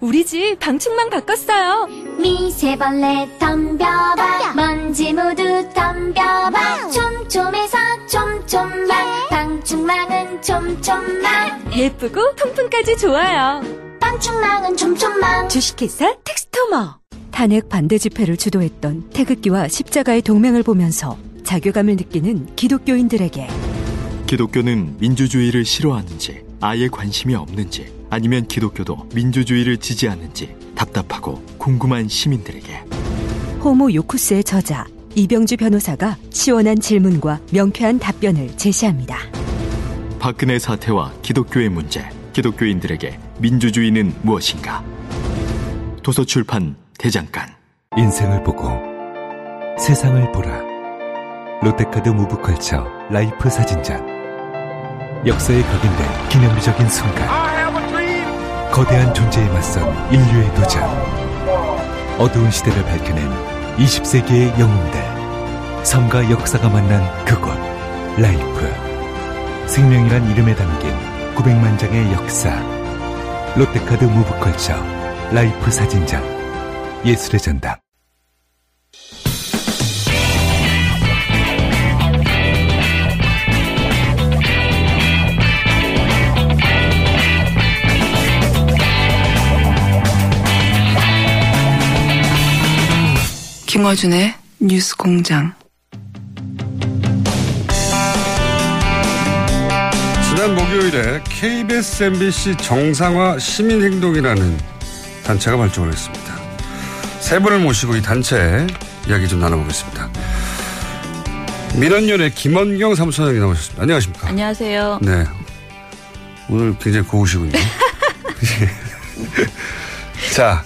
우리 집 방충망 바꿨어요. 미세벌레 덤벼봐. 먼지 모두 덤벼봐. 촘촘해서 촘촘만 방충망은 촘촘만 예쁘고 통풍까지 좋아요. 방충망은 촘촘만 주식회사 텍스토머. 탄핵 반대 집회를 주도했던 태극기와 십자가의 동맹을 보면서 자괴감을 느끼는 기독교인들에게 기독교는 민주주의를 싫어하는지 아예 관심이 없는지 아니면 기독교도 민주주의를 지지하는지 답답하고 궁금한 시민들에게. 호모 요쿠스의 저자 이병주 변호사가 시원한 질문과 명쾌한 답변을 제시합니다. 박근혜 사태와 기독교의 문제 기독교인들에게 민주주의는 무엇인가? 도서출판 대장간. 인생을 보고 세상을 보라. 롯데카드 무브컬처 라이프 사진전 역사에 각인된 기념비적인 순간 거대한 존재에 맞선 인류의 도전. 어두운 시대를 밝혀낸 20세기의 영웅들. 삶과 역사가 만난 그곳 라이프. 생명이란 이름에 담긴 900만 장의 역사. 롯데카드 무브컬처 라이프 사진전 예술의 전당 김어준의 뉴스 공장. 지난 목요일에 KBS MBC 정상화 시민행동이라는 단체가 발족을 했습니다. 세 분을 모시고 이 단체 이야기 좀 나눠보겠습니다. 민원연의 김원경 사무처장이 나오셨습니다. 안녕하십니까? 안녕하세요. 네. 오늘 굉장히 고우시군요. 자,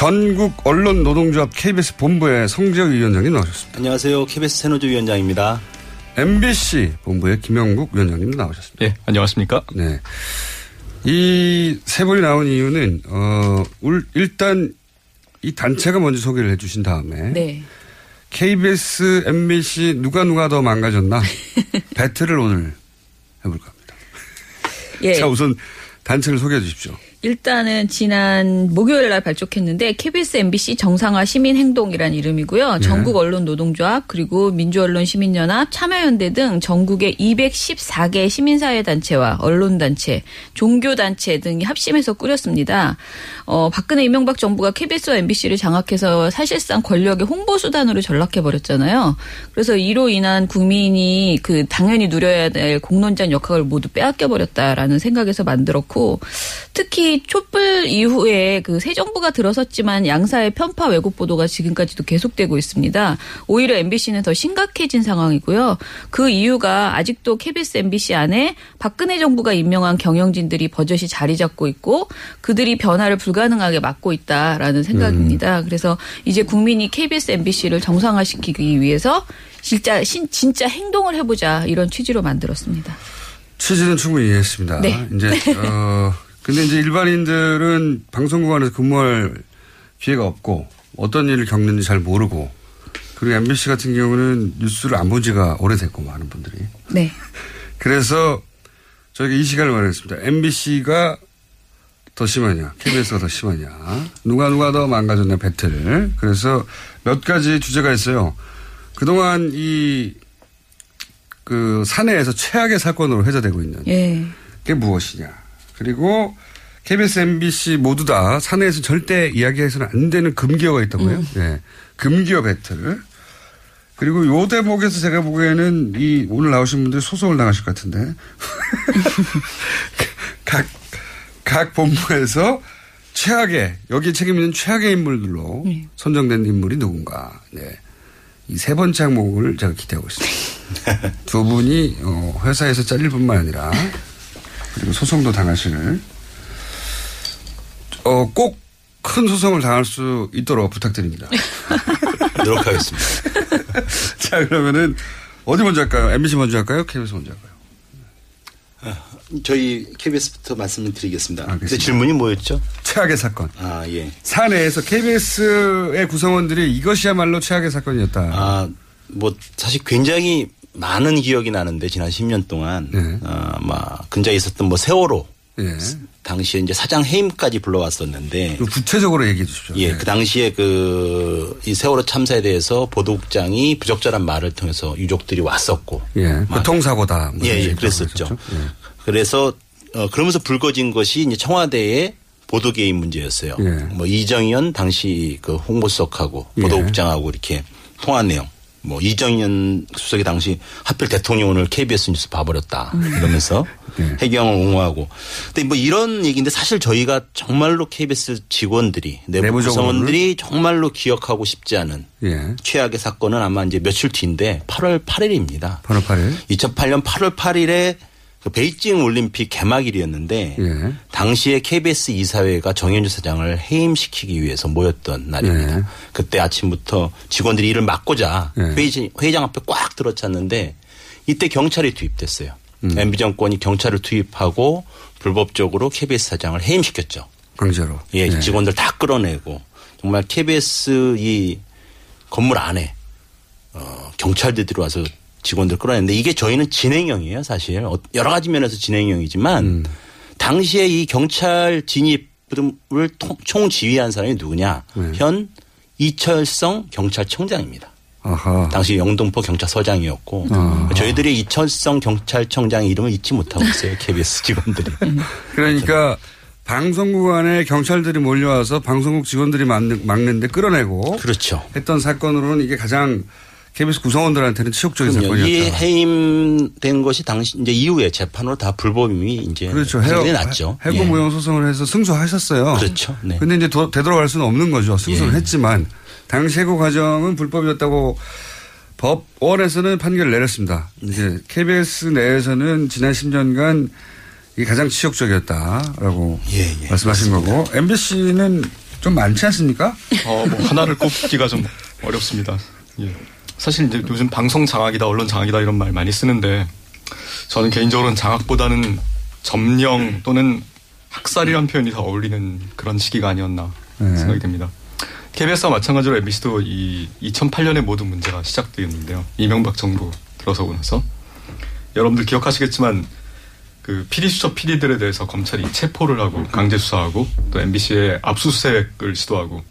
전국 언론 노동조합 KBS 본부의 성재혁 위원장님 나오셨습니다. 안녕하세요. KBS 새노조 위원장입니다. MBC 본부의 김영국 위원장님도 나오셨습니다. 네, 안녕하십니까? 네. 이 세 분이 나온 이유는, 어, 울- 일단 이 단체가 먼저 소개를 해 주신 다음에. 네. KBS, MBC 누가 누가 더 망가졌나? 배틀을 오늘 해볼까 합니다. 예. 자, 우선 단체를 소개해 주십시오. 일단은 지난 목요일 날 발족했는데 KBS MBC 정상화 시민행동이란 이름이고요. 네. 전국 언론 노동조합 그리고 민주언론 시민연합 참여연대 등 전국의 214개 시민사회 단체와 언론 단체, 종교 단체 등이 합심해서 꾸렸습니다. 어, 박근혜 이명박 정부가 KBS와 MBC를 장악해서 사실상 권력의 홍보 수단으로 전락해 버렸잖아요. 그래서 이로 인한 국민이 그 당연히 누려야 될 공론장 역학을 모두 빼앗겨 버렸다라는 생각에서 만들었고 특히 촛불 이후에 그 새 정부가 들어섰지만 양사의 편파 왜곡 보도가 지금까지도 계속되고 있습니다. 오히려 MBC는 더 심각해진 상황이고요. 그 이유가 아직도 KBS, MBC 안에 박근혜 정부가 임명한 경영진들이 버젓이 자리 잡고 있고 그들이 변화를 불가능하게 막고 있다라는 생각입니다. 그래서 이제 국민이 KBS, MBC를 정상화시키기 위해서 진짜 신, 진짜 행동을 해보자 이런 취지로 만들었습니다. 취지는 충분히 이해했습니다. 네. 이제, 어, 근데 이제 일반인들은 방송국 안에서 근무할 기회가 없고 어떤 일을 겪는지 잘 모르고 그리고 MBC 같은 경우는 뉴스를 안 본 지가 오래됐고 많은 분들이. 네. 그래서 저희가 이 시간을 마련했습니다. MBC가 더 심하냐, KBS가 더 심하냐, 누가 누가 더 망가졌냐 배틀. 그래서 몇 가지 주제가 있어요. 그동안 이, 그 사내에서 최악의 사건으로 회자되고 있는 예. 게 무엇이냐. 그리고 KBS, MBC 모두 다 사내에서 절대 이야기해서는 안 되는 금기어가 있다고요. 예. 금기어 배틀. 그리고 요 대목에서 제가 보기에는 이 오늘 나오신 분들 소송을 당하실 것 같은데. 각, 각 본부에서 최악의, 여기에 책임 있는 최악의 인물들로 선정된 인물이 누군가. 네. 이 세 번째 항목을 제가 기대하고 있습니다. 두 분이 어, 회사에서 잘릴 뿐만 아니라 그리고 소송도 당하실 어, 꼭 큰 소송을 당할 수 있도록 부탁드립니다. 노력하겠습니다. 자, 그러면은 어디 먼저 할까요? MBC 먼저 할까요? KBS 먼저 할까요? 저희 KBS부터 말씀을 드리겠습니다. 알겠습니다. 근데 질문이 뭐였죠? 최악의 사건. 아, 예. 사내에서 KBS의 구성원들이 이것이야말로 최악의 사건이었다. 아, 뭐 사실 굉장히 많은 기억이 나는데 지난 10년 동안 네. 어, 막 근자에 있었던 뭐 세월호 예. 당시에 이제 사장 해임까지 불러왔었는데 좀 구체적으로 얘기해 주십시오. 예, 네. 그 당시에 그, 이 세월호 참사에 대해서 보도국장이 부적절한 말을 통해서 유족들이 왔었고. 예. 교통사고다. 뭐 예, 예, 그랬었죠. 예. 그래서, 어, 그러면서 불거진 것이 이제 청와대의 보도 개입 문제였어요. 예. 뭐 이정현 당시 그 홍보수석하고 예. 보도국장하고 이렇게 통한 내용. 뭐 이정현 수석이 당시 하필 대통령을 KBS 뉴스 봐버렸다 이러면서 네. 해경을 옹호하고. 근데 뭐 이런 얘기인데 사실 저희가 정말로 KBS 직원들이 내부? 구성원들이 정말로 기억하고 싶지 않은 예. 최악의 사건은 아마 이제 며칠 뒤인데 8월 8일입니다. 8월 8일. 2008년 8월 8일에 그 베이징 올림픽 개막일이었는데 예. 당시에 KBS 이사회가 정현주 사장을 해임시키기 위해서 모였던 날입니다. 예. 그때 아침부터 직원들이 일을 막고자 예. 회의장, 회의장 앞에 꽉 들어찼는데 이때 경찰이 투입됐어요. 음. MB 정권이 경찰을 투입하고 불법적으로 KBS 사장을 해임시켰죠. 강제로. 예, 직원들 다 끌어내고 정말 KBS 이 건물 안에 어, 경찰들이 들어와서 직원들 끌어냈는데 이게 저희는 진행형이에요, 사실. 어, 여러 가지 면에서 진행형이지만 음. 당시에 이 경찰 진입을 통- 총지휘한 사람이 누구냐? 네. 현 이철성 경찰청장입니다. 아하. 당시 영등포 경찰서장이었고 아. 저희들이 이철성 경찰청장 이름을 잊지 못하고 있어요, KBS 직원들이. 그러니까 방송국 안에 경찰들이 몰려와서 방송국 직원들이 막는, 막는데 끌어내고 그렇죠. 했던 사건으로는 이게 가장 KBS 구성원들한테는 치욕적인 그럼요. 이 사건이었다. 해임된 것이 당시 이제 이후에 재판으로 다 불법임이 이제 그렇죠. 해고, 났죠. 해고 예. 무용 소송을 해서 승소하셨어요. 그렇죠. 네. 근데 이제 도- 되돌아갈 수는 없는 거죠. 승소를 예. 했지만 당시 해고 과정은 불법이었다고 법원에서는 판결을 내렸습니다. 네. 이제 KBS 내에서는 지난 10년간 이게 가장 치욕적이었다라고 예, 예. 말씀하신 거고 MBC는 좀 많지 않습니까? 어, 뭐 하나를 꼽기가 좀 어렵습니다. 예. 사실 이제 요즘 방송 장악이다, 언론 장악이다 이런 말 많이 쓰는데 저는 개인적으로는 장악보다는 점령 또는 학살이란 표현이 더 어울리는 그런 시기가 아니었나 네. 생각이 됩니다. KBS와 마찬가지로 MBC도 이 2008년에 모든 문제가 시작되었는데요. 이명박 정부 들어서고 나서 여러분들 기억하시겠지만 그 PD 수첩 PD들에 대해서 검찰이 체포를 하고 강제 수사하고 또 MBC에 압수수색을 시도하고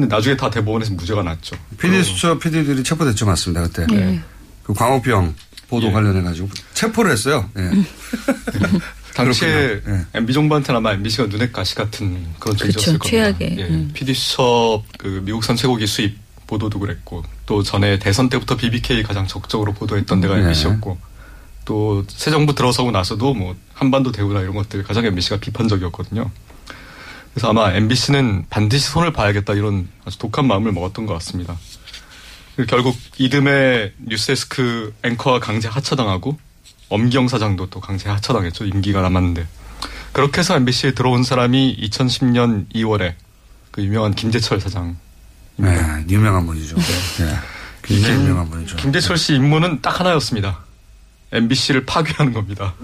근데 나중에 다 대법원에서 무죄가 났죠. PD 수첩 PD들이 체포됐죠, 맞습니다. 그때 네. 그 광우병 보도 예. 관련해 가지고 체포를 했어요. 예. 당시에 그렇군요. 예. MB 정부한테는 아마 MBC가 눈엣 가시 같은 그런. 존재였을 겁니다. 최악의. 예. 음. PD 수첩 그 미국산 쇠고기 수입 보도도 그랬고 또 전에 대선 때부터 BBK 가장 적극적으로 보도했던 데가 네. MBC였고 또 새 정부 들어서고 나서도 뭐 한반도 대우나 이런 것들 가장 MBC가 비판적이었거든요. 그래서 아마 MBC는 반드시 손을 봐야겠다 이런 아주 독한 마음을 먹었던 것 같습니다. 결국 이듬해 뉴스데스크 앵커가 강제 하차당하고 엄기영 사장도 또 강제 하차당했죠. 임기가 남았는데. 그렇게 해서 MBC에 들어온 사람이 2010년 2월에 그 유명한 김재철 사장. 네, 유명한 분이죠. 네. 굉장히 김- 유명한 분이죠. 김재철 씨 임무는 딱 하나였습니다. MBC를 파괴하는 겁니다.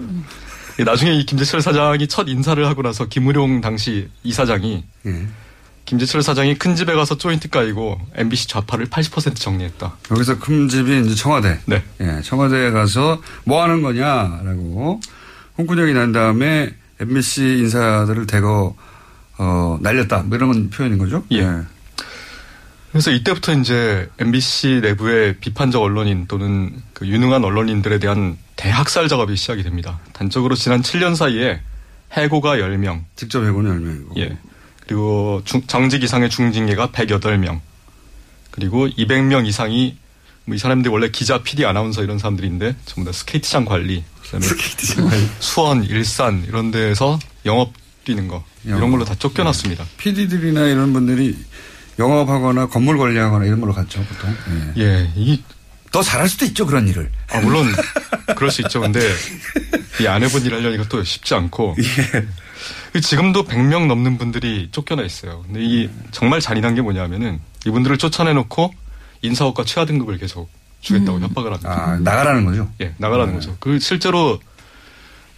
예, 나중에 이 김재철 사장이 첫 인사를 하고 나서 김우룡 당시 이사장이 예. 김재철 사장이 큰 집에 가서 조인트 까이고 MBC 좌파를 80% 정리했다. 여기서 큰 집이 이제 청와대. 네. 예, 청와대에 가서 뭐 하는 거냐라고 홍군형이 난 다음에 MBC 인사들을 대거 어, 날렸다. 뭐 이런 표현인 거죠? 예. 그래서 이때부터 이제 MBC 내부의 비판적 언론인 또는 그 유능한 언론인들에 대한 대학살 작업이 시작이 됩니다. 단적으로 지난 7년 사이에 해고가 10명. 직접 해고는 10명이고. 예. 그리고 중- 정직 이상의 중징계가 108명. 그리고 200명 이상이 뭐 이 사람들이 원래 기자, PD, 아나운서 이런 사람들인데 전부 다 스케이트장 관리, 그다음에 수원, 일산 이런 데에서 영업 뛰는 거 이런 영업. 걸로 다 쫓겨났습니다. PD들이나 이런 분들이 영업하거나 건물 관리하거나 이런 걸로 갔죠, 보통. 예. 예, 이 더 잘할 수도 있죠, 그런 일을. 아, 물론 그럴 수 있죠. 근데 이 안 해본 일 하려니까 또 쉽지 않고 이 지금도 100명 넘는 분들이 쫓겨나 있어요. 근데 이 정말 잔인한 게 뭐냐면은 이분들을 쫓아내놓고 인사업과 최하 등급을 계속 주겠다고 협박을 합니다. 아, 나가라는 거죠? 예, 나가라는 네. 거죠. 그 실제로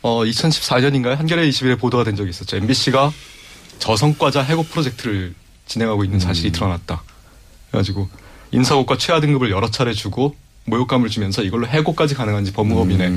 어 2014년인가요? 한겨레 21에 보도가 된 적이 있었죠. MBC가 저성과자 해고 프로젝트를 진행하고 있는 사실이 드러났다. 그래가지고 인사고과 최하 등급을 여러 차례 주고 모욕감을 주면서 이걸로 해고까지 가능한지 법무법인에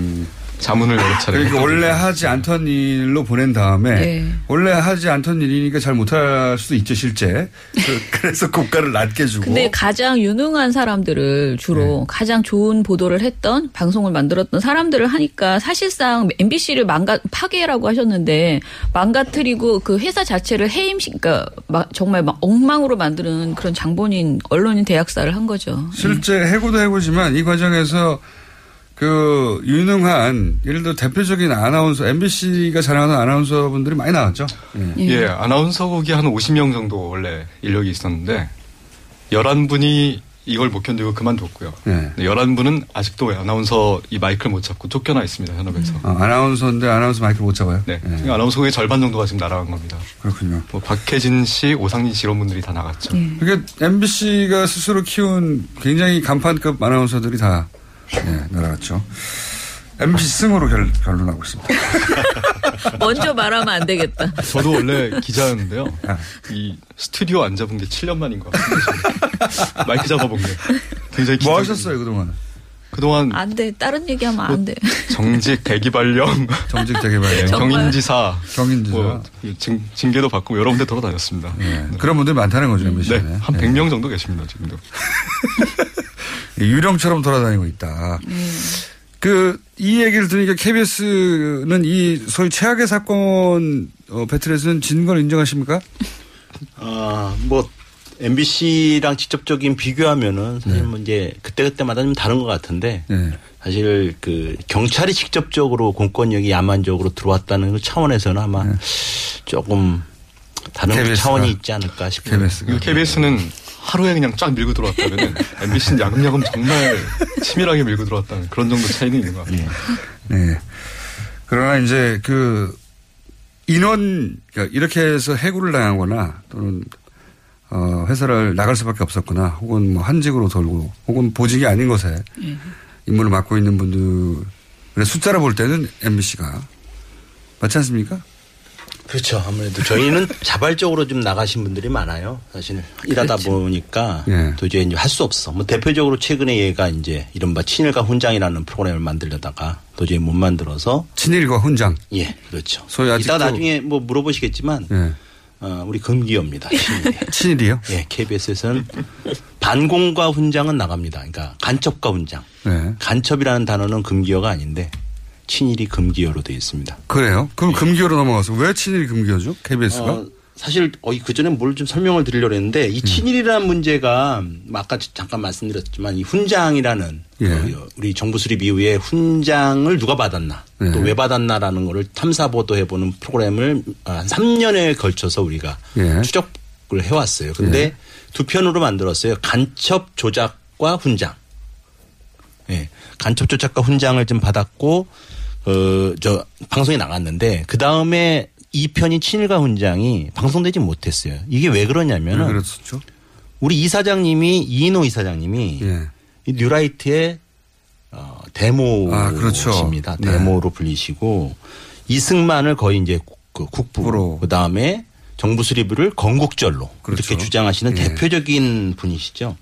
자문을 여러 차례. 그러니까 원래 하지 않던 일로 보낸 다음에 네. 원래 하지 않던 일이니까 잘 못할 수도 있죠 실제. 그- 그래서 고가를 낮게 주고. 근데 가장 유능한 사람들을 주로 네. 가장 좋은 보도를 했던 방송을 만들었던 사람들을 하니까 사실상 MBC를 망가 파괴라고 하셨는데 망가뜨리고 그 회사 자체를 해임식 그러니까 막 정말 막 엉망으로 만드는 그런 장본인 언론인 대학살을 한 거죠. 실제 해고도 해고지만 이 과정에서 그 유능한 예를 들어 대표적인 아나운서 MBC가 자랑하는 아나운서 분들이 많이 나왔죠. 예. 예, 아나운서국이 한 50명 정도 원래 인력이 있었는데 11분이 이걸 못 견디고 그만뒀고요. 예. 11분은 아직도 아나운서 이 마이크를 못 잡고 쫓겨나 있습니다, 현업에서. 아, 아나운서인데 아나운서 마이크를 못 잡아요. 네. 예. 아나운서국의 절반 정도가 지금 날아간 겁니다. 그렇군요. 뭐 박혜진 씨, 오상진 씨 이런 분들이 다 나갔죠. 그러니까 MBC가 스스로 키운 굉장히 간판급 아나운서들이 다 예, 날아갔죠. MBC 승으로 결, 결론하고 있습니다. 먼저 말하면 안 되겠다. 저도 원래 기자였는데요. 아. 이 스튜디오 안 잡은 게 7년 만인 것 같아요. 마이크 잡아본 게. 굉장히 뭐 하셨어요 그동안? 그동안 안 돼. 다른 얘기하면 안 돼. 정직 대기발령, 정직 정말. 경인지사, 경인지사. 뭐 징, 징계도 받고 여러 군데 돌아다녔습니다. 예, 그런 분들이 많다는 거죠 MBC에. 네, 한 100명 정도 계십니다, 지금도. 유령처럼 돌아다니고 있다. 그, 이 얘기를 들으니까 KBS는 이 소위 최악의 사건 어, 배틀에서는 진 걸 인정하십니까? 아, 뭐 MBC랑 직접적인 비교하면은 사실 뭐 이제 그때 그때마다 좀 다른 것 같은데 네. 사실 그 경찰이 직접적으로 공권력이 야만적으로 들어왔다는 그 차원에서는 아마 조금 다른 KBS 가. 차원이 있지 않을까 싶어요. KBS가. KBS는 하루에 그냥 쫙 밀고 들어왔다면 MBC는 야금야금 정말 치밀하게 밀고 들어왔다는 그런 정도 차이는 있는 것 같아요. 네. 그러나 이제 그 인원, 그러니까 이렇게 해서 해고를 당하거나 또는 어, 회사를 나갈 수밖에 없었거나 혹은 뭐 한직으로 돌고 혹은 보직이 아닌 것에 임무를 맡고 있는 분들의 숫자를 볼 때는 MBC가 맞지 않습니까? 그렇죠. 아무래도 저희는 자발적으로 좀 나가신 분들이 많아요. 사실 일하다 보니까 예. 도저히 이제 할 수 없어. 뭐 대표적으로 최근에 얘가 이제 이른바 친일과 훈장이라는 프로그램을 만들려다가 도저히 못 만들어서 친일과 훈장. 예, 그렇죠. 소위 이따 나중에 뭐 물어보시겠지만 예. 어, 우리 금기어입니다. 친일이. 친일이요? 예, KBS에서는 반공과 훈장은 나갑니다. 그러니까 간첩과 훈장. 네. 간첩이라는 단어는 금기어가 아닌데 친일이 금기어로 되어 있습니다. 그래요? 그럼 금기어로 넘어가서 왜 친일이 금기어죠? KBS가? 어, 사실 어, 그 전에 뭘 좀 설명을 드리려고 했는데 음. 이 친일이라는 문제가 아까 잠깐 말씀드렸지만 이 훈장이라는 예. 그 우리 정부 수립 이후에 훈장을 누가 받았나 네. 또왜 받았나라는 거를 탐사 보도해 보는 프로그램을 한 3년에 걸쳐서 우리가 예. 추적을 해 왔어요. 근데 예. 두 편으로 만들었어요. 간첩 조작과 훈장. 예. 간첩 조작과 훈장을 좀 받았고 어, 저 방송에 나갔는데 그 다음에 이 편인 친일과 훈장이 방송되지 못했어요. 이게 왜 그러냐면은 왜 그랬었죠? 우리 이사장님이 이인호 이사장님이 예. 이 뉴라이트의 어, 데모십니다. 아, 그렇죠. 네. 데모로 불리시고 이승만을 거의 이제 그 국부로 그 다음에 정부 수립을 건국절로 그렇죠. 이렇게 주장하시는 예. 대표적인 분이시죠.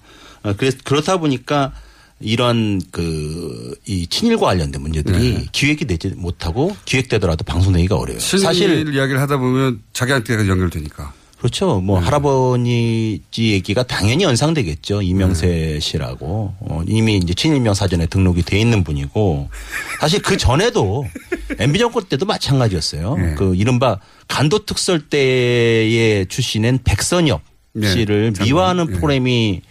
어, 그래서 그렇다 보니까 이런 그이 친일과 관련된 문제들이 네. 기획이 되지 못하고 기획되더라도 방송되기가 어려워요. 사실 이야기를 하다 보면 자기한테 연결되니까. 그렇죠. 뭐 할아버지 얘기가 당연히 연상되겠죠. 이명세 씨라고 어, 이미 이제 친일명 사전에 등록이 돼 있는 분이고 사실 그 전에도 MB 정권 때도 마찬가지였어요. 네. 그 이른바 간도 특설 때의 출신인 백선엽 네. 씨를. 미화하는 네. 프로그램이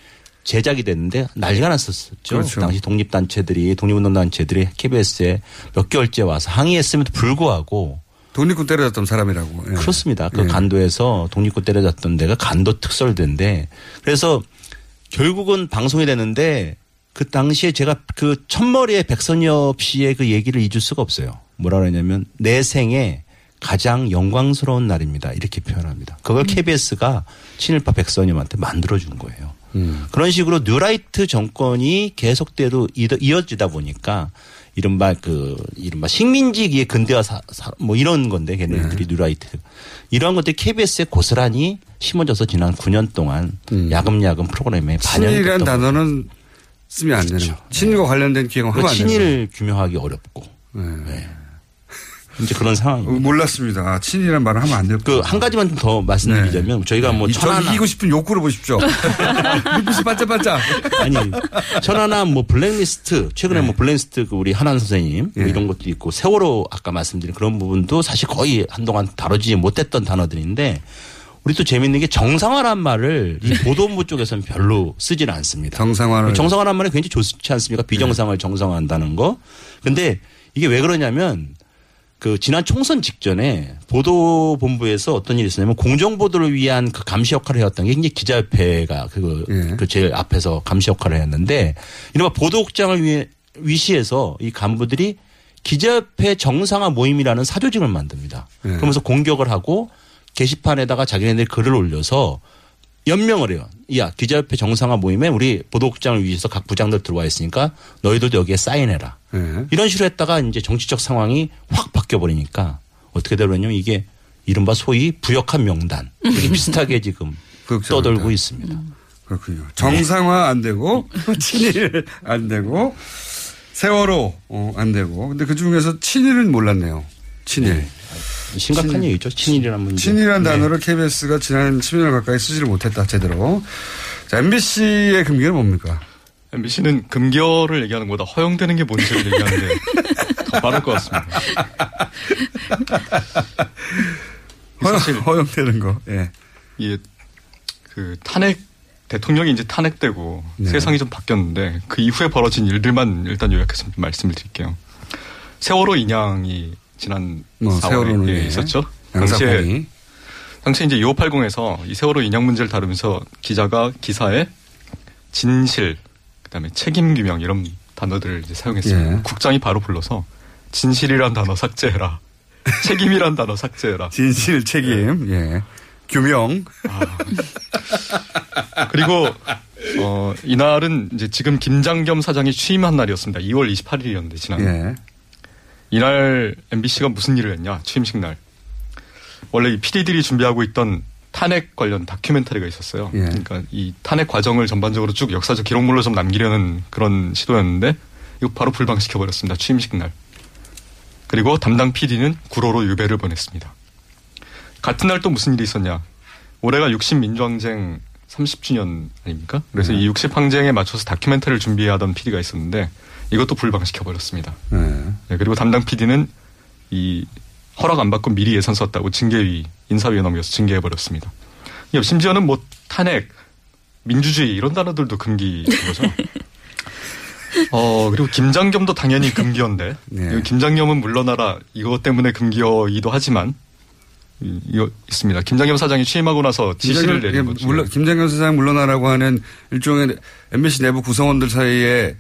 제작이 됐는데 난리가 났었죠. 그렇죠. 당시 독립단체들이 독립운동단체들이 KBS에 몇 개월째 와서 항의했음에도 불구하고 독립군 때려잡던 사람이라고. 예. 그렇습니다. 그 예. 간도에서 독립군 때려잡던 데가 간도 특설대인데 그래서 결국은 방송이 되는데 그 당시에 제가 그 첫머리에 백선엽 씨의 그 얘기를 잊을 수가 없어요. 뭐라 그러냐면 내 생에 가장 영광스러운 날입니다. 이렇게 표현합니다. 그걸 KBS가 친일파 백선엽한테 만들어준 거예요. 음. 그런 식으로 뉴라이트 정권이 계속돼도 이어- 이어지다 보니까 이른바 그 이른바 식민지기의 근대화 사, 사- 뭐 이런 건데 걔네들이 네. 뉴라이트 이러한 것들이 KBS에 고스란히 심어져서 지난 9년 동안 야금야금 프로그램에 반영이 음. 친일이라는 됐던 거죠. 단어는 쓰면 안 되는 거. 친일과 관련된 기획은 하면 그안 되는 친일을 규명하기 어렵고 네. 이제 그런 상황입니다. 거. 몰랐습니다. 아, 친일이라는 말을 하면 안 돼요. 그한 가지만 좀더 말씀드리자면 저희가 뭐 네. 천하나 이기고 싶은 욕구를 보십시오. 눈빛이 반짝반짝. 아니 천하나 뭐 블랙리스트 최근에 뭐 블랙리스트 그 우리 한한 선생님 뭐 예. 이런 것도 있고 세월호 아까 말씀드린 그런 부분도 사실 거의 한동안 다루지 못했던 단어들인데 우리 또 재밌는 게 정상화란 말을 이 보도본부 쪽에서는 별로 쓰지는 않습니다. 정상화를. 정상화란 말이 굉장히 좋지 않습니까? 비정상을 정상화한다는 거. 근데 이게 왜 그러냐면 그 지난 총선 직전에 보도본부에서 어떤 일이 있었냐면 공정보도를 위한 그 감시 역할을 해왔던 게 굉장히 기자협회가 그, 예. 그 제일 앞에서 감시 역할을 했는데 이른바 보도국장을 위해 위시해서 이 간부들이 기자협회 정상화 모임이라는 사조직을 만듭니다. 예. 그러면서 공격을 하고 게시판에다가 자기네들 글을 올려서 연명을 해요. 야 기자협회 정상화 모임에 우리 보도국장을 위해서 각 부장들 들어와 있으니까 너희들도 여기에 사인해라. 네. 이런 식으로 했다가 이제 정치적 상황이 확 바뀌어 버리니까 어떻게 되냐면 이게 이른바 소위 부역한 명단 이게 비슷하게 지금 부역자 떠돌고 명단. 있습니다. 그렇군요. 정상화 안 되고 친일 안 되고 세월호 어, 안 되고 근데 그 중에서 친일은 몰랐네요. 친일. 심각한 친일. 얘기죠. 친일이라는 문제. 친일이라는 네. 단어를 KBS가 지난 10년 가까이 쓰지를 못했다 제대로. 자 MBC의 금기는 뭡니까? MBC는 금결을 얘기하는 것보다 허용되는 게 뭔지를 얘기하는 게 더 빠를 것 같습니다. 사실 허용, 허용되는 거. 예. 이게 그 탄핵 대통령이 이제 탄핵되고 네. 세상이 좀 바뀌었는데 그 이후에 벌어진 일들만 일단 요약해서 좀 말씀을 드릴게요. 세월호 인양이 지난 뭐 4월에 세월호는 예, 예. 있었죠. 당시에. 당시 이제 2580에서 이 세월호 인양 문제를 다루면서 기자가 기사에 진실, 그다음에 책임 규명 이런 단어들을 이제 사용했어요. 예. 국장이 바로 불러서 진실이란 단어 삭제해라. 책임이란 단어 삭제해라. 진실 책임. 예. 규명. 그리고 어 이날은 이제 지금 김장겸 사장이 취임한 날이었습니다. 2월 28일이었는데 지난 예. 이날 MBC가 무슨 일을 했냐 취임식 날 원래 이 PD들이 준비하고 있던 탄핵 관련 다큐멘터리가 있었어요. 예. 그러니까 이 탄핵 과정을 전반적으로 쭉 역사적 기록물로 좀 남기려는 그런 시도였는데 이거 바로 불방시켜 버렸습니다. 취임식 날. 그리고 담당 PD는 구로로 유배를 보냈습니다. 같은 날 또 무슨 일이 있었냐? 올해가 60 민주항쟁 30주년 아닙니까? 그래서 네. 이 60 항쟁에 맞춰서 다큐멘터리를 준비하던 PD가 있었는데 이것도 불방시켜 버렸습니다. 예. 네, 그리고 담당 PD는 이 허락 안 받고 미리 예산 썼다고 징계위 인사위에 넘겨서 징계해 버렸습니다. 심지어는 뭐 탄핵, 민주주의 이런 단어들도 금기인 거죠. 어 그리고 김장겸도 당연히 금기어인데 네. 김장겸은 물러나라 이것 때문에 금기어이기도 하지만 이- 이거 있습니다. 김장겸 사장이 취임하고 나서 지시를 내린 거죠. 물론 김장현 사장 물러나라고 하는 일종의 MBC 내부 구성원들 사이에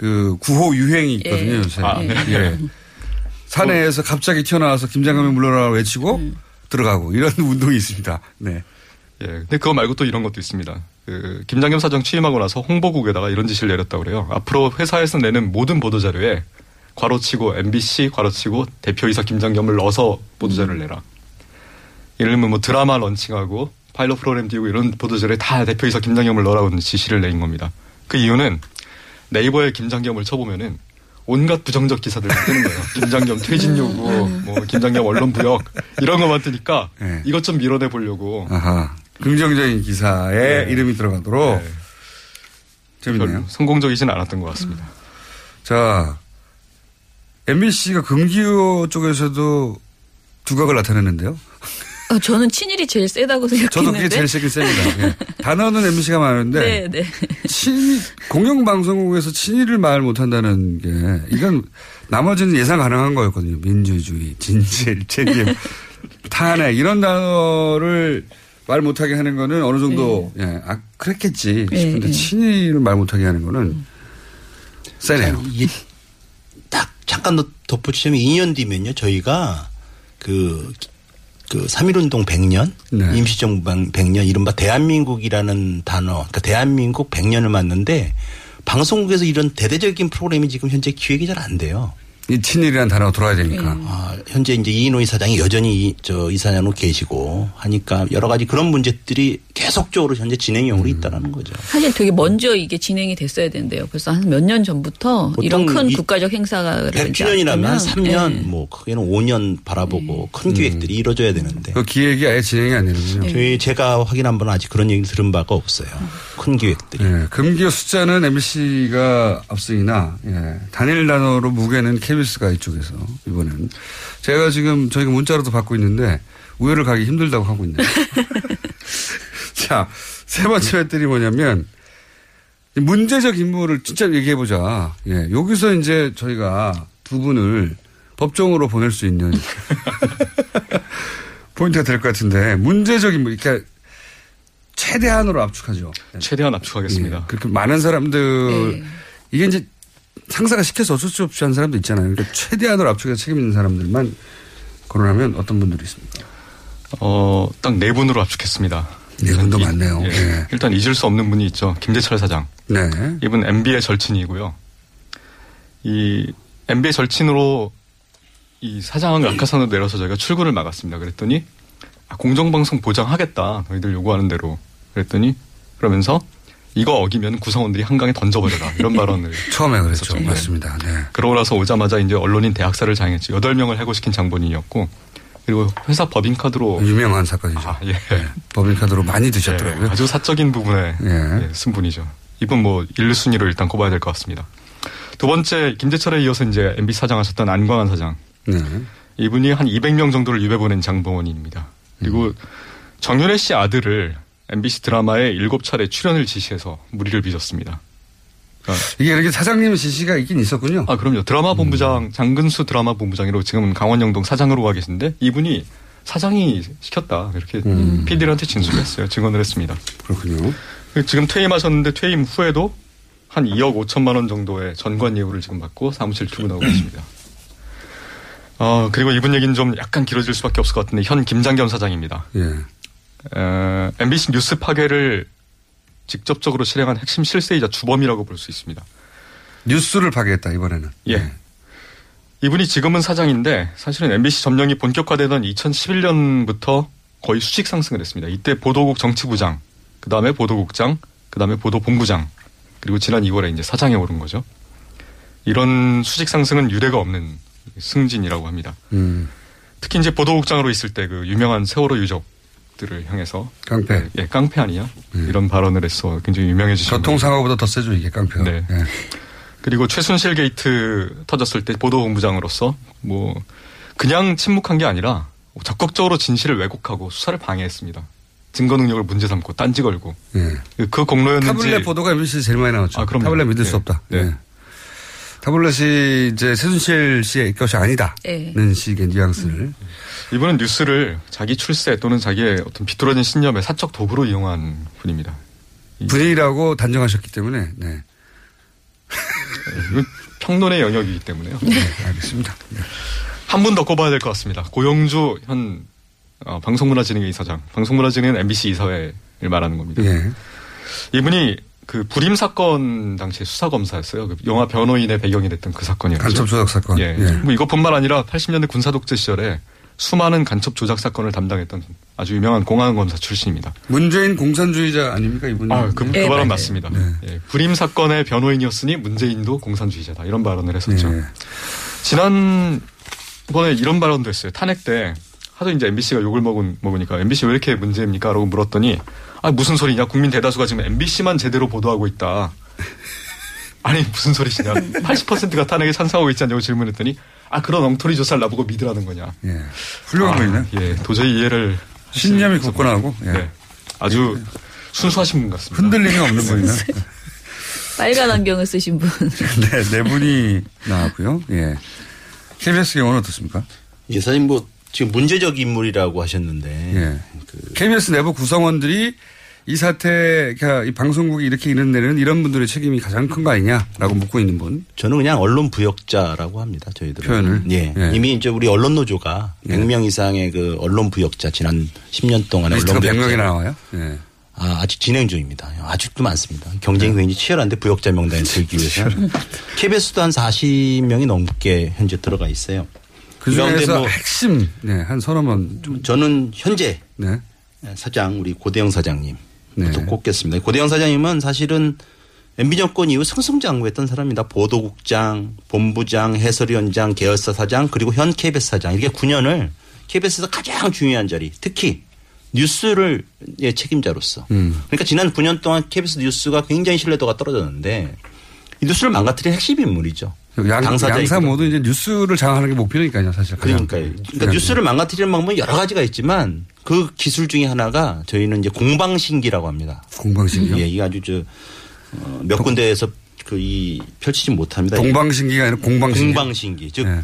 그 구호 유행이 있거든요. 예. 요새. 아, 네. 예. 사내에서 갑자기 튀어나와서 김장겸이 물러나라고 외치고 들어가고 이런 운동이 있습니다. 네. 예, 근데 그거 말고 또 이런 것도 있습니다. 그 김장겸 사장 취임하고 나서 홍보국에다가 이런 지시를 내렸다고 그래요. 앞으로 회사에서 내는 모든 보도 자료에 괄호치고 MBC 괄호치고 대표이사 김장겸을 넣어서 보도 자료를 내라. 예를 들면 뭐 드라마 런칭하고 파일럿 프로그램 띄우고 이런 보도 자료에 다 대표이사 김장겸을 넣으라고 지시를 내린 겁니다. 그 이유는 네이버에 김장겸을 쳐보면은 온갖 부정적 기사들 뜨는 거예요. 김장겸 퇴진 요구, 뭐 김장겸 언론 부역 이런 것만 뜨니까 네. 이것 좀 밀어내 보려고 아하. 긍정적인 기사에 네. 이름이 들어가도록 네. 재밌네요. 성공적이진 않았던 것 같습니다. 자, MBC가 금기어 쪽에서도 두각을 나타냈는데요. 어, 저는 친일이 제일 세다고 저도 생각했는데. 그게 제일 세긴 셉니다. 예. 단어는 MBC가 많은데 네, 네. 친 공영방송국에서 친일을 말 못한다는 게 이건 나머지는 예상 가능한 거였거든요. 민주주의, 진실, 책임, 탄핵 이런 단어를 말 못하게 하는 거는 어느 정도 예, 아 그랬겠지 싶은데 네, 네. 친일을 말 못하게 하는 거는 세네요. 이게 딱 잠깐 더 덧붙이자면 2년 뒤면요 저희가 그 그 3.1운동 100년, 네. 임시정부 100년, 이른바 대한민국이라는 단어, 그러니까 대한민국 100년을 맞는데 방송국에서 이런 대대적인 프로그램이 지금 현재 기획이 잘 안 돼요. 이 친일이라는 단어가 돌아야 되니까. 아, 현재 이제 이인호 이 사장이 여전히 이, 저 이사장으로 계시고 하니까 여러 가지 그런 문제들이 계속적으로 현재 진행형으로 음. 있다라는 거죠. 사실 되게 먼저 이게 진행이 됐어야 된대요. 벌써 한 몇 년 전부터 이런 큰 이- 국가적 행사가 100주년이라면 한 3년, 네. 뭐 크게는 5년 바라보고 큰 기획들이 이루어져야 되는데. 그 기획이 아예 진행이 안 되는군요. 저희 제가 확인한 바는 아직 그런 얘기 들은 바가 없어요. 큰 기획들이. 예, 금기어 숫자는 MBC가 앞서이나 예, 단일 단어로 무게는 KBS 가 이쪽에서 이번엔 제가 지금 저희가 문자로도 받고 있는데 우열을 가기 힘들다고 하고 있네요. 자, 세 번째 맷들이 뭐냐면 문제적 인물을 진짜 얘기해 보자. 예, 여기서 이제 저희가 두 분을 법정으로 보낼 수 있는 포인트가 될 것 같은데 문제적 인물, 그러니까 최대한으로 압축하죠. 최대한 압축하겠습니다. 예, 그렇게 많은 사람들 네. 이게 이제 상사가 시켜서 어쩔 수 없이 하는 사람도 있잖아요. 그러니까 최대한으로 압축해서 책임 있는 사람들만 거론하면 어떤 분들이 있습니까? 어, 딱 네 분으로 압축했습니다. 네 분도 이- 많네요. 예. 예. 일단 잊을 수 없는 분이 있죠. 김재철 사장. 네. 이분 MB의 절친이고요. 이 MB의 절친으로 이 사장을 낙하산으로 내려서 저희가 출근을 막았습니다. 그랬더니 아, 공정방송 보장하겠다. 너희들 요구하는 대로. 그랬더니 그러면서 이거 어기면 구성원들이 한강에 던져버려라. 이런 발언을 처음에 그랬죠. 네. 맞습니다. 네. 그러고 나서 오자마자 이제 언론인 대학살을 장했죠. 8명을 해고시킨 장본인이었고 그리고 회사 법인카드로 유명한 사건이죠. 아, 예. 법인카드로 많이 드셨더라고요. 예, 아주 사적인 부분에 예. 예, 쓴 분이죠. 이분 뭐 1, 순위로 일단 꼽아야 될 것 같습니다. 두 번째 김재철에 이어서 이제 MB 사장 하셨던 안광한 사장. 네. 이분이 한 200명 정도를 유배 보낸 장본인입니다. 그리고 음. 정윤혜 씨 아들을 MBC 드라마에 7차례 출연을 지시해서 무리를 빚었습니다. 그러니까 이게 이렇게 사장님 지시가 있긴 있었군요. 아, 그럼요. 드라마 본부장, 장근수 드라마 본부장으로 지금은 강원영동 사장으로 가 계신데 이분이 사장이 시켰다. 이렇게 음. PD한테 진술했어요. 증언을 했습니다. 그렇군요. 지금 퇴임하셨는데 퇴임 후에도 한 2억 5천만 원 정도의 전관 예우를 지금 받고 사무실 출근하고 계십니다. 어, 그리고 이분 얘기는 좀 약간 길어질 수밖에 없을 것 같은데 현 김장겸 사장입니다. 예. 에, MBC 뉴스 파괴를 직접적으로 실행한 핵심 실세이자 주범이라고 볼 수 있습니다. 뉴스를 파괴했다 이번에는. 예. 네. 이분이 지금은 사장인데 사실은 MBC 점령이 본격화되던 2011년부터 거의 수직 상승을 했습니다. 이때 보도국 정치부장, 그 다음에 보도국장, 그 다음에 보도본부장, 그리고 지난 2월에 이제 사장에 오른 거죠. 이런 수직 상승은 유례가 없는 승진이라고 합니다. 음. 특히 이제 보도국장으로 있을 때 그 유명한 세월호 유족 들을 향해서 깡패. 예, 깡패 아니야? 이런 발언을 해서 굉장히 유명해지신 교통사고보다 더 세죠 이게 깡패가. 네. 예. 그리고 최순실 게이트 터졌을 때 보도본부장으로서 뭐 그냥 침묵한 게 아니라 적극적으로 진실을 왜곡하고 수사를 방해했습니다. 증거 능력을 문제 삼고 딴지 걸고 예. 그 공로였는지 타블렛 보도가 MBC 제일 많이 나왔죠. 아, 그럼요. 타블렛 믿을 네. 수 없다. 네. 예. 타블렛이 이제 최순실 씨의 것이 아니다는 네. 식의 뉘앙스를. 이분은 뉴스를 자기 출세 또는 자기의 어떤 비뚤어진 신념의 사적 도구로 이용한 분입니다. 분이라고 단정하셨기 때문에. 네. 이건 평론의 영역이기 때문에요. 네, 알겠습니다. 한분 더 꼽아야 될 것 같습니다. 고영주 현 어, 방송문화진흥회 이사장, 방송문화진흥회는 MBC 이사회를 말하는 겁니다. 예. 이분이 그 불임 사건 당시에 수사 검사였어요. 그 영화 변호인의 배경이 됐던 그 사건이었죠. 간첩 조작 사건. 예. 예. 뭐 이것뿐만 아니라 80년대 군사 독재 시절에 수많은 간첩 조작 사건을 담당했던 아주 유명한 공안 검사 출신입니다. 문재인 공산주의자 아닙니까 이분이? 아, 그, 그 네, 발언 맞아요. 맞습니다. 네. 예, 불임 사건의 변호인이었으니 문재인도 공산주의자다 이런 발언을 했었죠. 네. 지난번에 이런 발언도 했어요. 탄핵 때 하도 이제 MBC가 욕을 먹은, 먹으니까 MBC 왜 이렇게 문제입니까? 라고 물었더니 아 무슨 소리냐? 국민 대다수가 지금 MBC만 제대로 보도하고 있다. 아니 무슨 소리시냐? 80%가 탄핵에 찬성하고 있지 않냐고 질문했더니 아 그런 엉터리 조사를 나보고 믿으라는 거냐? 예. 훌륭한 분이네. 예, 도저히 이해를 신념이 굳건하고 예. 네. 아주 순수하신 분 같습니다. 흔들림이 없는 분이네. 빨간 안경을 쓰신 분. 네, 네 분이 나왔고요. 예. KBS 경우는 어떻습니까? 예, 사실 뭐 지금 문제적 인물이라고 하셨는데 예. KBS 내부 구성원들이 이 사태가 이 방송국이 이렇게 이런 데는 이런 분들의 책임이 가장 큰 거 아니냐라고 묻고 있는 분. 저는 그냥 언론 부역자라고 합니다. 저희들은. 표현을? 예. 예. 이미 이제 우리 언론 노조가 100명 이상의 그 언론 부역자 지난 10년 동안의 리스트가 언론 100명이나 부역자. 나와요? 예. 아, 아직 진행 중입니다. 아직도 많습니다. 경쟁이 굉장히 치열한데 부역자 명단에 들기 위해서. KBS도 한 40명이 넘게 현재 들어가 있어요. 그 중에서 뭐 핵심, 네, 한 서너 번. 좀, 저는 현재 네. 사장 우리 고대영 사장님 네. 또 꼽겠습니다. 고대영 사장님은 사실은 MB 정권 이후 승승장구했던 사람입니다. 보도국장, 본부장, 해설위원장, 계열사 사장 그리고 현 KBS 사장 이렇게 9년을 KBS에서 가장 중요한 자리 특히 뉴스를 예, 책임자로서 음. 그러니까 지난 9년 동안 KBS 뉴스가 굉장히 신뢰도가 떨어졌는데 이 뉴스를 망가뜨린 핵심 인물이죠. 양, 당사자이기도 양사 모두 이제 뉴스를 장악하는 게 목표니까요, 사실. 가장. 그러니까요. 그러니까 뉴스를 망가뜨리는 방법은 여러 가지가 있지만 그 기술 중에 하나가 저희는 이제 공방신기라고 합니다. 공방신기요? 예, 이게 아주 저, 어, 몇 군데에서 그 이 펼치지 못합니다. 동방신기가 아니라 공방신기. 공방신기. 즉 예.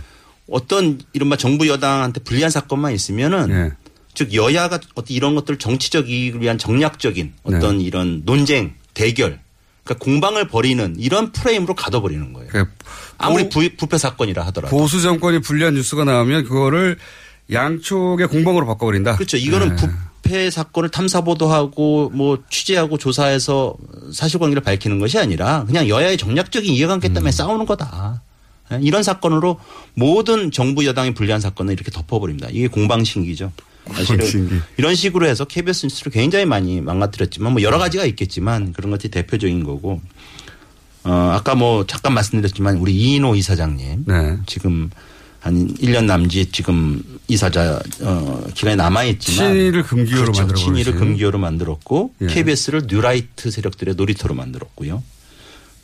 어떤 이른바 정부 여당한테 불리한 사건만 있으면은 예. 즉 여야가 어떤 이런 것들 정치적 이익을 위한 정략적인 어떤 이런 논쟁, 대결, 그러니까 공방을 벌이는 이런 프레임으로 가둬버리는 거예요. 그러니까 아무리 부, 부패 사건이라 하더라도. 보수 정권이 불리한 뉴스가 나오면 그거를 양쪽의 공방으로 바꿔버린다. 그렇죠. 이거는 예. 부패 사건을 탐사 보도하고 뭐 취재하고 조사해서 사실관계를 밝히는 것이 아니라 그냥 여야의 정략적인 이해관계 음. 때문에 싸우는 거다. 예, 이런 사건으로 모든 정부 여당이 불리한 사건을 이렇게 덮어버립니다. 이게 공방신기죠. 사실은 공방신기. 이런 식으로 해서 KBS 뉴스를 굉장히 많이 망가뜨렸지만 뭐 여러 가지가 있겠지만 그런 것이 대표적인 거고 어 아까 뭐 잠깐 말씀드렸지만 우리 이인호 이사장님 네. 지금 한 1년 남짓 지금 이사자 어 기간이 남아 있지만 친일을 금기어로 그렇죠. 만들어 친일을. 금기어로 만들었고 예. KBS를 뉴라이트 세력들의 놀이터로 만들었고요.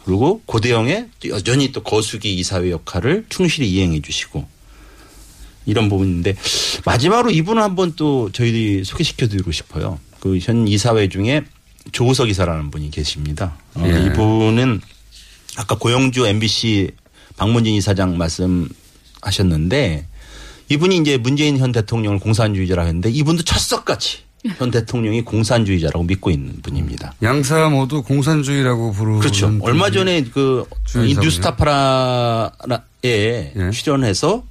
그리고 고대영의 또 여전히 또 거수기 이사회 역할을 충실히 이행해 주시고 이런 부분인데 마지막으로 이분을 한번 또 저희들이 소개시켜 드리고 싶어요. 그 현 이사회 중에 조우석 이사라는 분이 계십니다. 어, 예. 이분은 아까 고영주 MBC 박문진 이사장 말씀하셨는데 이분이 이제 문재인 현 대통령을 공산주의자라고 했는데 이분도 철석같이 현 대통령이 공산주의자라고 믿고 있는 분입니다. 양사 모두 공산주의라고 부르는. 그렇죠. 얼마 전에 그. 뉴스타파라에 예. 출연해서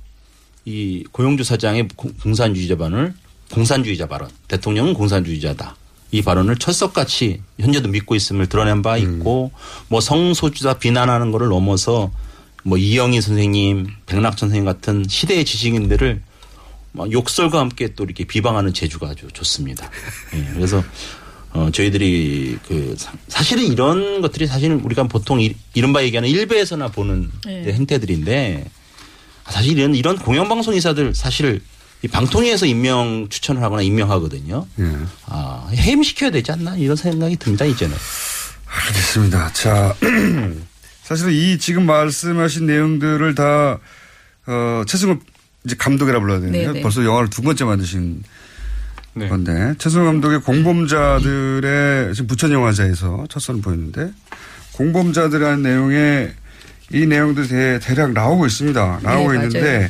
이 고용주 사장의 공- 공산주의자 발언을 공산주의자 발언 대통령은 공산주의자다. 이 발언을 철석같이 현재도 믿고 있음을 드러낸 바 있고 뭐 성소주자 비난하는 거를 넘어서 뭐 이영희 선생님, 백낙 선생님 같은 시대의 지식인들을 막 욕설과 함께 또 이렇게 비방하는 재주가 아주 좋습니다. 예, 그래서 어 저희들이 그 사- 사실은 이런 것들이 사실은 우리가 보통 이- 이른바 얘기하는 일베에서나 보는 네. 행태들인데 사실 이런 이런 공영방송 이사들 사실 이 방통위에서 임명 추천을 하거나 임명하거든요. 예. 아 해임시켜야 되지 않나 이런 생각이 듭니다 이제는. 알겠습니다. 자, 사실은 이 지금 말씀하신 내용들을 다, 어, 최승호 이제 감독이라 불러야 되는데요. 네네. 벌써 영화를 두 번째 만드신 네. 건데, 최승호 감독의 공범자들의 지금 부천영화제에서 첫 선을 보였는데, 공범자들이라는 내용에 이 내용들이 대, 대략 나오고 있습니다. 나오고 네, 있는데, 맞아요.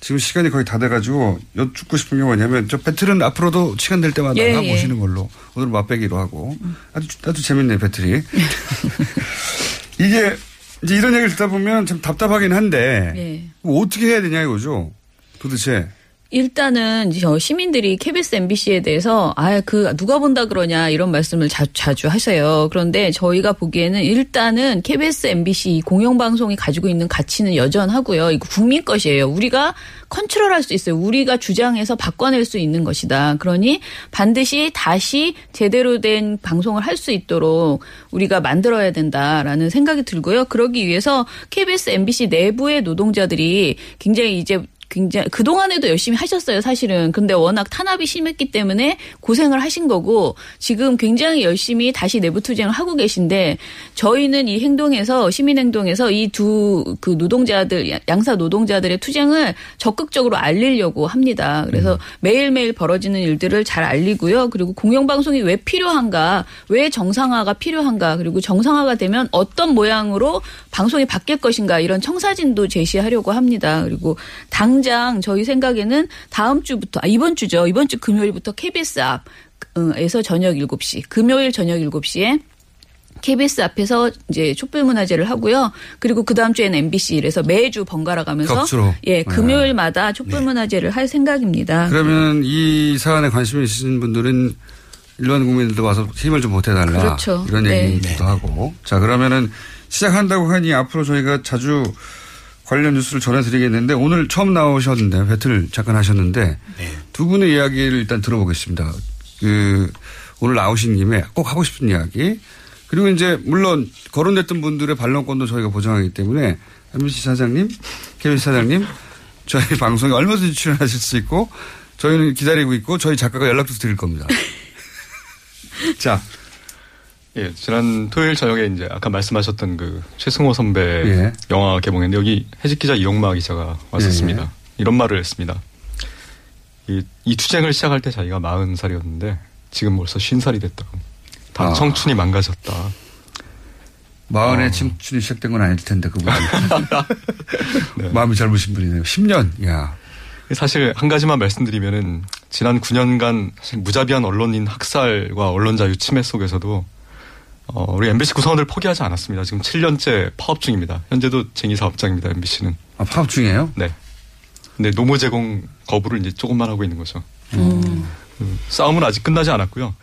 지금 시간이 거의 다 돼가지고 여쭙고 싶은 게 뭐냐면 저 배틀은 앞으로도 시간 될 때마다 예, 하고 예. 걸로 오늘 맛배기로 하고 아주 아주 재밌네 배틀이 이게 이제 이런 얘기를 듣다 보면 참 답답하긴 한데 예. 뭐 어떻게 해야 되냐 이거죠 도대체 일단은 저 시민들이 KBS, MBC에 대해서 아 그 누가 본다 그러냐 이런 말씀을 자, 자주 하세요. 그런데 저희가 보기에는 일단은 KBS, MBC 이 공영방송이 가지고 있는 가치는 여전하고요. 이거 국민 것이에요. 우리가 컨트롤할 수 있어요. 우리가 주장해서 바꿔낼 수 있는 것이다. 그러니 반드시 다시 제대로 된 방송을 할 수 있도록 우리가 만들어야 된다라는 생각이 들고요. 그러기 위해서 KBS, MBC 내부의 노동자들이 굉장히 이제 굉장히 그동안에도 열심히 하셨어요, 사실은. 근데 워낙 탄압이 심했기 때문에 고생을 하신 거고 지금 굉장히 열심히 다시 내부 투쟁을 하고 계신데 저희는 이 행동에서 시민 행동에서 이 두 그 노동자들 양사 노동자들의 투쟁을 적극적으로 알리려고 합니다. 그래서 매일매일 벌어지는 일들을 잘 알리고요. 그리고 공영 방송이 왜 필요한가? 왜 정상화가 필요한가? 그리고 정상화가 되면 어떤 모양으로 방송이 바뀔 것인가? 이런 청사진도 제시하려고 합니다. 그리고 당 당장 저희 생각에는 다음 주부터 아 이번 주죠. 이번 주 금요일부터 KBS 앞에서 저녁 7시, 금요일 저녁 7시에 KBS 앞에서 이제 촛불 문화제를 하고요. 그리고 그 다음 주에는 MBC 이래서 매주 번갈아 가면서 겹치로. 예, 금요일마다 촛불 문화제를 할 생각입니다. 그러면 이 사안에 관심이 있으신 분들은 일반 국민들도 와서 힘을 좀 보태달라. 그렇죠. 이런 네. 얘기도 하고. 자, 그러면은 시작한다고 하니 앞으로 저희가 자주 관련 뉴스를 전해드리겠는데 오늘 처음 나오셨는데 배틀 잠깐 하셨는데 두 분의 이야기를 일단 들어보겠습니다. 그 오늘 나오신 김에 꼭 하고 싶은 이야기 그리고 이제 물론 거론됐던 분들의 반론권도 저희가 보장하기 때문에 MBC 사장님, KBS 사장님 저희 방송에 얼마든지 출연하실 수 있고 저희는 기다리고 있고 저희 작가가 연락도 드릴 겁니다. 자, 예, 지난 토요일 저녁에 이제 아까 말씀하셨던 그 최승호 선배 예. 영화 개봉했는데 여기 해직 기자 이용마 기자가 왔었습니다. 예. 이런 말을 했습니다. 이, 이 투쟁을 시작할 때 자기가 40살이었는데 지금 벌써 50살이 됐다고. 다 아. 청춘이 망가졌다. 마흔에 어. 청춘이 시작된 건 아닐 텐데 그분 네. 마음이 젊으신 분이네요. 10년. 야. 사실 한 가지만 말씀드리면은 지난 9년간 사실 무자비한 언론인 학살과 언론 자유 침해 속에서도 어, 우리 MBC 구성원들 포기하지 않았습니다. 지금 7년째 파업 중입니다. 현재도 쟁의 사업장입니다. MBC는. 아, 파업 중이에요? 네. 근데 노무 제공 거부를 이제 조금만 하고 있는 거죠. 음. 그 싸움은 아직 끝나지 않았고요.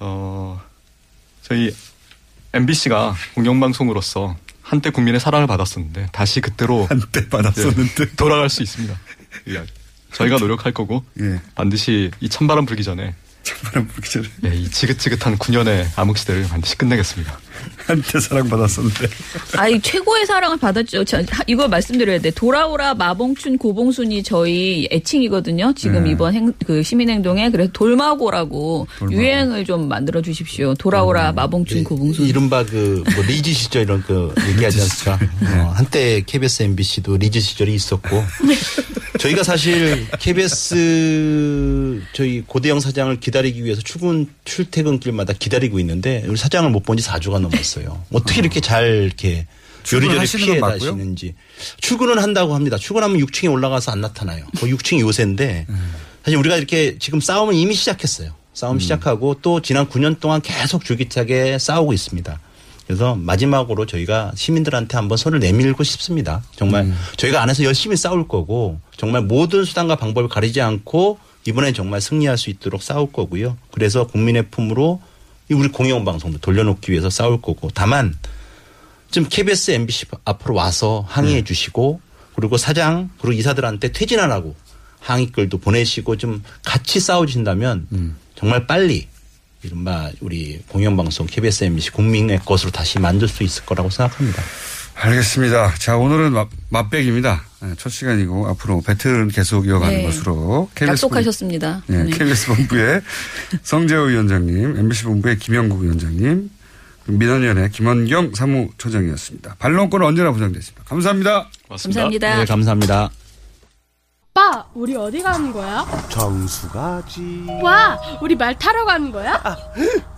어, 저희 MBC가 공영방송으로서 한때 국민의 사랑을 받았었는데 다시 그때로 한때 받았었는데 네, 돌아갈 수 있습니다. 예, 저희가 노력할 거고 예. 반드시 이 찬바람 불기 전에 찬바람 불기 전에 예, 이 지긋지긋한 9년의 암흑시대를 반드시 끝내겠습니다. 한때 사랑받았었는데. 아이 최고의 사랑을 받았죠. 저, 이거 말씀드려야 돼. 돌아오라 마봉춘 고봉순이 저희 애칭이거든요. 지금 네. 이번 행, 그 시민행동에 그래서 돌마고라고 돌마고. 유행을 좀 만들어 주십시오. 돌아오라 마봉춘 고봉순. 이른바 그, 뭐, 리즈 시절 이런 그, 얘기하지 않습니까? 어, 한때 KBS, MBC도 리즈 시절이 있었고, 저희가 사실 KBS 저희 고대영 사장을 기다리기 위해서 출근, 출퇴근길마다 기다리고 있는데, 우리 사장을 못 본 지 4주가 넘었어요. 어떻게 이렇게 잘 이렇게 요리조리 피해? 다시는지. 출근은 한다고 합니다. 출근하면 6층에 올라가서 안 나타나요. 그 6층이 요새인데, 사실 우리가 이렇게 지금 싸움은 이미 시작했어요. 싸움 시작하고 또 지난 9년 동안 계속 줄기차게 싸우고 있습니다. 그래서 마지막으로 저희가 시민들한테 한번 손을 내밀고 싶습니다. 정말 저희가 안에서 열심히 싸울 거고 정말 모든 수단과 방법을 가리지 않고 이번에 정말 승리할 수 있도록 싸울 거고요. 그래서 국민의 품으로 이 우리 공영 방송도 돌려놓기 위해서 싸울 거고. 다만 좀 KBS, MBC 앞으로 와서 항의해 주시고 그리고 사장 그리고 이사들한테 퇴진하라고 항의글도 보내시고 좀 같이 싸워주신다면 정말 빨리 이른바 우리 공영방송 KBS, MBC 국민의 것으로 다시 만들 수 있을 거라고 생각합니다. 알겠습니다. 자, 오늘은 맛, 맛백입니다. 네, 첫 시간이고 앞으로 배틀은 계속 이어가는 네. 것으로. KBS 약속하셨습니다. 본, 네, 네. KBS 본부의 성재호 위원장님, MBC 본부의 김영국 위원장님, 민원위원회 김원경 사무처장이었습니다. 반론권은 언제나 보장됐습니다. 감사합니다. 고맙습니다. 감사합니다. 네, 감사합니다. 오빠, 우리 어디 가는 거야? 정수 가지. 와, 우리 말 타러 가는 거야?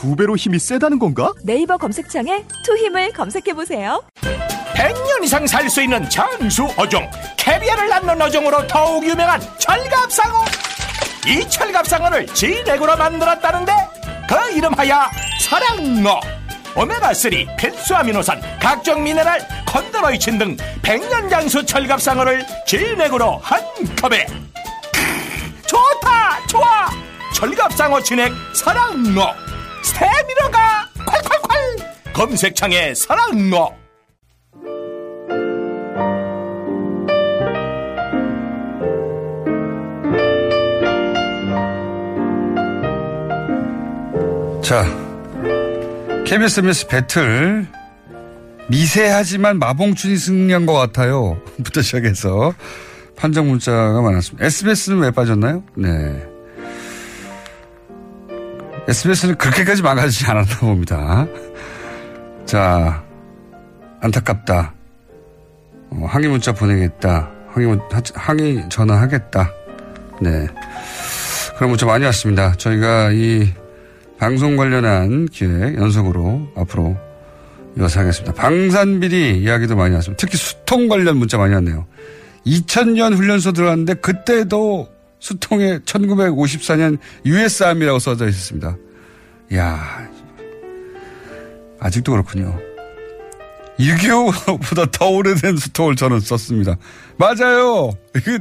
두 배로 힘이 세다는 건가? 네이버 검색창에 투 힘을 검색해보세요. 100년 이상 살 수 있는 장수 어종. 캐비아를 낳는 어종으로 더욱 유명한 철갑상어. 이 철갑상어를 진액으로 만들었다는데 그 이름하여 사랑어. 오메가3 필수 아미노산 각종 미네랄 컨드로이친 등 100년 장수 철갑상어를 진액으로 한 컵에. 크, 좋다 좋아. 철갑상어 진액 사랑어 스테미너가 콸콸콸 검색창에 사랑어 자, KBS MS 배틀 미세하지만 마봉춘이 승리한 것 같아요. 부터 시작해서 판정 문자가 많았습니다. SBS는 왜 빠졌나요? 네. SBS는 그렇게까지 망가지지 않았나 봅니다. 자, 안타깝다. 어, 항의 문자 보내겠다. 항의, 항의 전화하겠다. 네. 그런 문자 많이 왔습니다. 저희가 이 방송 관련한 기획 연속으로 앞으로 이어서 하겠습니다. 방산비리 이야기도 많이 왔습니다. 특히 수통 관련 문자 많이 왔네요. 2000년 훈련소 들어갔는데 그때도 수통에 1954년 US아미라고 써져 있었습니다. 이야, 아직도 그렇군요. 6.25보다 더 오래된 수통을 저는 썼습니다. 맞아요. 이거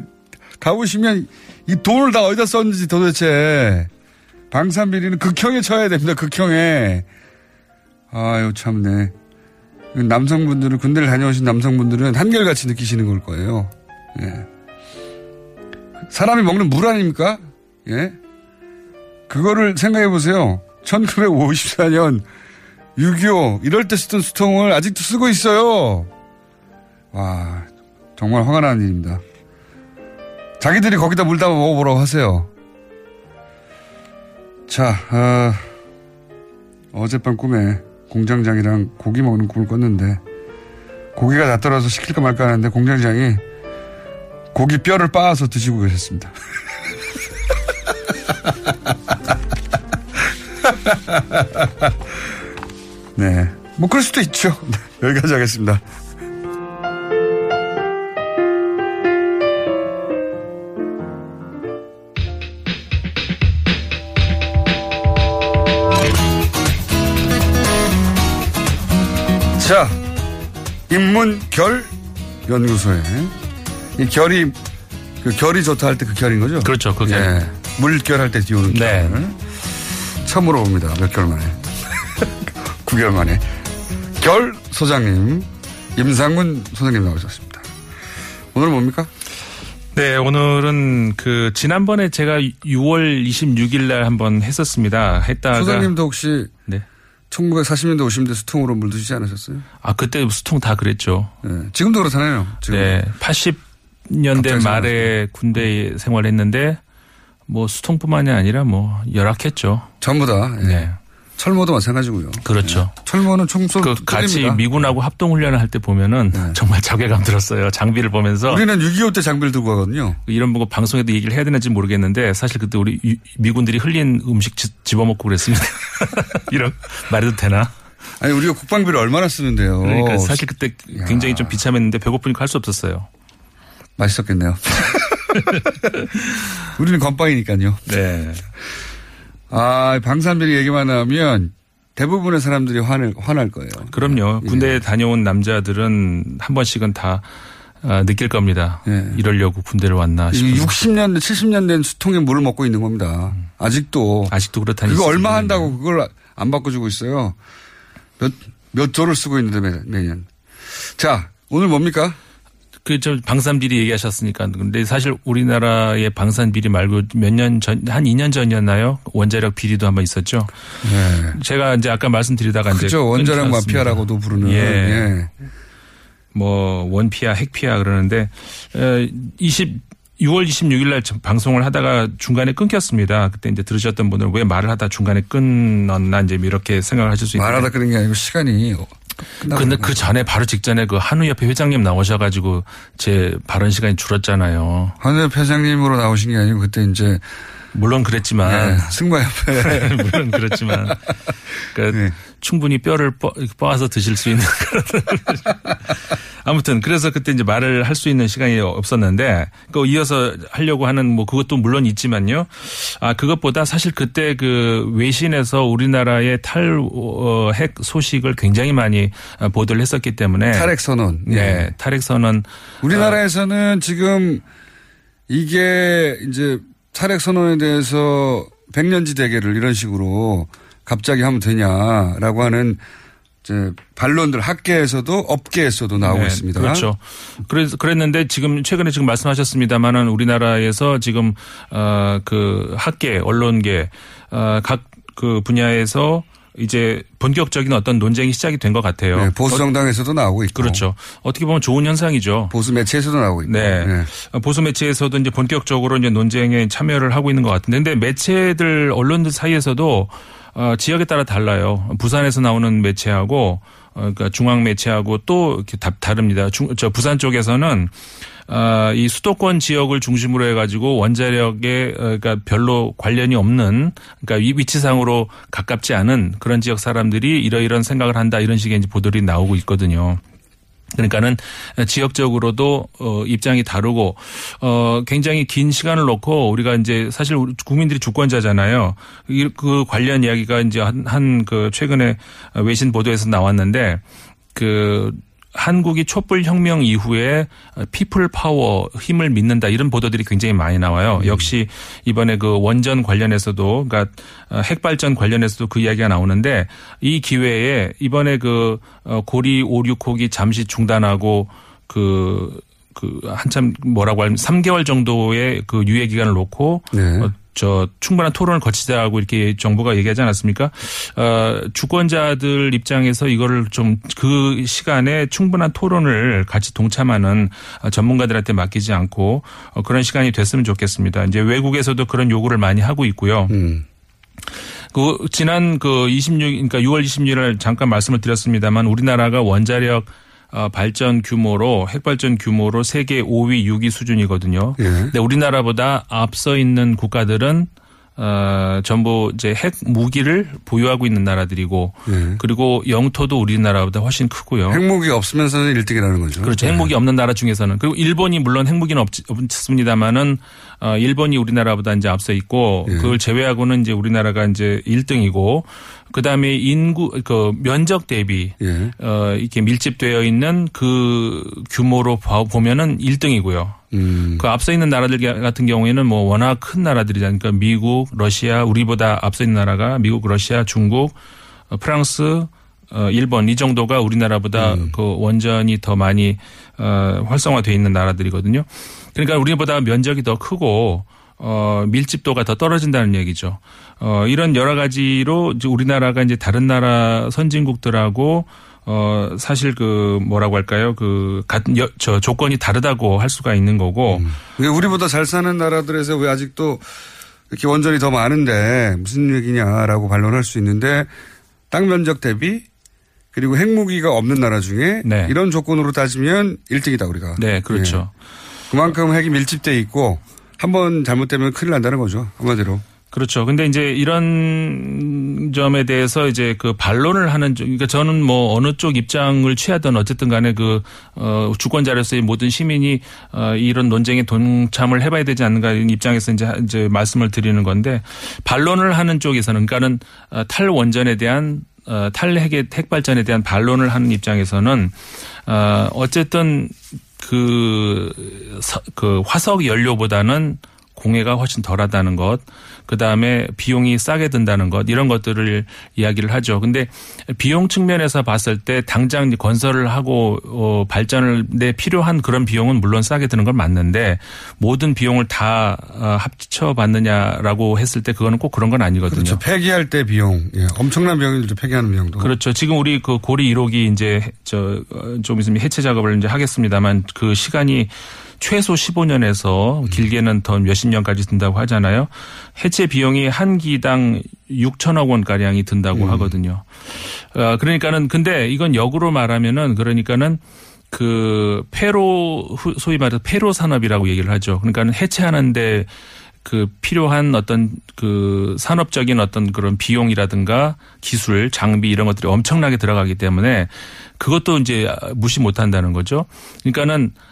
가보시면 이 돈을 다 어디다 썼는지 도대체 방산비리는 극형에 쳐야 됩니다. 극형에. 아유 참네. 남성분들은 군대를 다녀오신 남성분들은 한결같이 느끼시는 걸 거예요. 예. 사람이 먹는 물 아닙니까? 예. 그거를 생각해 보세요. 1954년 6.25 이럴 때 쓰던 수통을 아직도 쓰고 있어요. 와 정말 화가 나는 일입니다. 자기들이 거기다 물 담아 먹어보라고 하세요. 자, 어, 어젯밤 꿈에 공장장이랑 고기 먹는 꿈을 꿨는데 고기가 다 떨어져 시킬까 말까 하는데 공장장이 고기 뼈를 빻아서 드시고 계셨습니다. 네. 뭐 그럴 수도 있죠. 네, 여기까지 하겠습니다. 자, 인문결 연구소에 이 결이 그 결이 좋다 할 때 그 결인 거죠? 그렇죠, 그 결. 예. 물결 할 때 띄우는 네. 결. 처음으로 봅니다. 몇 개월 만에. 9개월 만에. 결 소장님, 임상문 소장님 나오셨습니다. 오늘은 뭡니까? 네, 오늘은 그 지난번에 제가 6월 26일 날 한번 했었습니다. 했다가 소장님도 혹시 네. 1940년대 50년대 수통으로 물 드시지 않으셨어요? 아 그때 수통 다 그랬죠. 네. 지금도 그렇잖아요. 지금. 네, 80 년대 갑자기 말에 군대 생활했는데 뭐 수통뿐만이 아니라 뭐 열악했죠. 전부 다. 예. 네. 철모도 마찬가지고요. 그렇죠. 철모는 총쏘 그 같이 미군하고 합동 훈련을 할 때 보면은 정말 자괴감 들었어요. 장비를 보면서 네. 우리는 6.25 때 장비를 들고 가거든요. 이런 거 방송에도 얘기를 해야 되는지 모르겠는데 사실 그때 우리 유- 미군들이 흘린 음식 지- 집어먹고 그랬습니다. 이런 말해도 되나? 아니 우리가 국방비를 얼마나 쓰는데요. 그러니까 사실 그때 굉장히 좀 비참했는데 배고프니까 할 수 없었어요. 맛있었겠네요. 우리는 건빵이니까요. 네. 아, 방산비리 얘기만 하면 대부분의 사람들이 화낼, 화날 거예요. 그럼요. 군대에 다녀온 남자들은 한 번씩은 다 아, 느낄 겁니다. 이러려고 군대를 왔나 이 싶어서. 60년대, 70년대 된 수통에 물을 먹고 있는 겁니다. 아직도. 아직도 그렇다니. 그거 얼마 한다고 그걸 안 바꿔주고 있어요. 몇, 몇 조를 쓰고 있는데 매- 매년. 자, 오늘 뭡니까? 그 저 방산 비리 얘기하셨으니까 근데 사실 우리나라의 방산 비리 말고 몇 년 전 한 2년 전이었나요? 원자력 비리도 한번 있었죠. 제가 이제 아까 말씀드리다가 이제 네. 그죠. 원자력 끊지 않습니다. 마피아라고도 부르는. 예. 예. 뭐 원피아, 핵피아 그러는데 에, 20 6월 26일 날 방송을 하다가 중간에 끊겼습니다. 그때 이제 들으셨던 분들은 왜 말을 하다 중간에 끊었나 이제 이렇게 생각을 하실 수 있는데 말하다 그런 게 아니고 시간이. 근데 그 전에 바로 직전에 그 한우협회 회장님 나오셔가지고 제 발언 시간이 줄었잖아요. 한우 회장님으로 나오신 게 아니고 그때 이제 물론 그랬지만 네, 승마협회 물론 그렇지만 그러니까 충분히 뼈를 뻐, 서 드실 수 있는 그런 아무튼 그래서 그때 이제 말을 할 수 있는 시간이 없었는데 그 이어서 하려고 하는 뭐 그것도 물론 있지만요. 아 그것보다 사실 그때 그 외신에서 우리나라의 탈핵 소식을 굉장히 많이 보도를 했었기 때문에 탈핵 선언. 네, 예. 탈핵 선언 우리나라에서는 지금 이게 이제 탈핵 선언에 대해서 백년지 대계를 이런 식으로 갑자기 하면 되냐라고 하는 이제 반론들 학계에서도 업계에서도 나오고 네, 있습니다. 그렇죠. 그래서 그랬는데 지금 최근에 지금 말씀하셨습니다만은 우리나라에서 지금 어그 학계, 언론계 어각 그 분야에서 이제 본격적인 어떤 논쟁이 시작이 된 것 같아요. 네, 보수 정당에서도 나오고 있고. 그렇죠. 어떻게 보면 좋은 현상이죠. 보수 매체에서도 나오고 있고. 네. 보수 매체에서도 이제 본격적으로 이제 논쟁에 참여를 하고 있는 것 같은데, 근데 매체들 언론들 사이에서도 어, 지역에 따라 달라요. 부산에서 나오는 매체하고 어, 그러니까 중앙 매체하고 또 이렇게 다, 다릅니다. 중, 저 부산 쪽에서는 어, 이 수도권 지역을 중심으로 해가지고 원자력에 어, 그러니까 별로 관련이 없는 그러니까 이 위치상으로 가깝지 않은 그런 지역 사람들이 이러이런 생각을 한다 이런 식의 이제 보도들이 나오고 있거든요. 그러니까는 지역적으로도 어 입장이 다르고 어 굉장히 긴 시간을 놓고 우리가 이제 사실 우리 국민들이 주권자잖아요. 이- 그 관련 이야기가 이제 한한그 최근에 외신 보도에서 나왔는데 그 한국이 촛불 혁명 이후에 people power 힘을 믿는다 이런 보도들이 굉장히 많이 나와요. 역시 이번에 그 원전 관련해서도 그러니까 핵 발전 관련해서도 그 이야기가 나오는데 이 기회에 이번에 그 어, 고리 5, 6호기 잠시 중단하고 그그 한참 뭐라고 하면 3개월 정도의 그 유예 기간을 놓고 어, 저 충분한 토론을 거치자고 이렇게 정부가 얘기하지 않았습니까? 어, 주권자들 입장에서 이거를 좀 그 시간에 충분한 토론을 같이 동참하는 어, 전문가들한테 맡기지 않고 어, 그런 시간이 됐으면 좋겠습니다. 이제 외국에서도 그런 요구를 많이 하고 있고요. 그 지난 그 26, 그러니까 6월 26일 잠깐 말씀을 드렸습니다만 우리나라가 원자력 어, 발전 규모로 핵발전 규모로 세계 5위, 6위 수준이거든요. 근데 우리나라보다 앞서 있는 국가들은 어, 전부 이제 핵 무기를 보유하고 있는 나라들이고 그리고 영토도 우리나라보다 훨씬 크고요. 핵무기 없으면서는 1등이라는 거죠. 그렇죠. 핵무기 없는 나라 중에서는 그리고 일본이 물론 핵무기는 없, 없습니다만은 어, 일본이 우리나라보다 이제 앞서 있고 그걸 제외하고는 이제 우리나라가 이제 1등이고 그다음에 인구 그 면적 대비 어 이렇게 밀집되어 있는 그 규모로 봐- 보면은 1등이고요. 그 앞서 있는 나라들 같은 경우에는 뭐 워낙 큰 나라들이잖아요. 그러니까 미국, 러시아, 우리보다 앞서 있는 나라가 미국, 러시아, 중국, 어, 프랑스, 어, 일본 이 정도가 우리나라보다 그 원전이 더 많이 어, 활성화되어 있는 나라들이거든요. 그러니까 우리보다 면적이 더 크고 어, 밀집도가 더 떨어진다는 얘기죠. 어, 이런 여러 가지로 이제 우리나라가 이제 다른 나라 선진국들하고 어, 사실 그 뭐라고 할까요? 그 같은 여, 저 조건이 다르다고 할 수가 있는 거고. 그러니까 우리보다 잘 사는 나라들에서 왜 아직도 이렇게 원전이 더 많은데 무슨 얘기냐라고 반론할 수 있는데 땅 면적 대비 그리고 핵무기가 없는 나라 중에 이런 조건으로 따지면 1등이다 우리가. 네, 그렇죠. 예. 그만큼 핵이 밀집돼 있고 한 번 잘못되면 큰일 난다는 거죠 한마디로. 그렇죠. 근데 이제 이런 점에 대해서 이제 그 반론을 하는 쪽, 그러니까 저는 뭐 어느 쪽 입장을 취하든 어쨌든 간에 그, 어, 주권자로서의 모든 시민이 어, 이런 논쟁에 동참을 해봐야 되지 않는가 이런 입장에서 이제, 이제 말씀을 드리는 건데 반론을 하는 쪽에서는 그러니까는 어, 탈원전에 대한 어, 탈핵의 핵발전에 대한 반론을 하는 입장에서는 어, 어쨌든 그, 서- 그 화석 연료보다는 공해가 훨씬 덜하다는 것, 그 다음에 비용이 싸게 든다는 것, 이런 것들을 이야기를 하죠. 근데 비용 측면에서 봤을 때 당장 건설을 하고, 어, 발전을 내 필요한 그런 비용은 물론 싸게 드는 건 맞는데 모든 비용을 다 어, 합쳐 받느냐라고 했을 때 그거는 꼭 그런 건 아니거든요. 그렇죠. 폐기할 때 비용 예. 엄청난 비용이 들죠 폐기하는 비용도. 그렇죠. 지금 우리 그 고리 1호기 이제 저 좀 있으면 해체 작업을 이제 하겠습니다만 그 시간이 최소 15년에서 길게는 더 몇십 년까지 든다고 하잖아요. 해체 비용이 한 기당 6천억 원 가량이 든다고 하거든요. 어, 그러니까는 근데 이건 역으로 말하면은 그러니까는 그 폐로 후- 소위 말해서 폐로 산업이라고 얘기를 하죠. 그러니까는 해체하는데 그 필요한 어떤 그 산업적인 어떤 그런 비용이라든가 기술, 장비 이런 것들이 엄청나게 들어가기 때문에 그것도 이제 무시 못 한다는 거죠. 그러니까는 어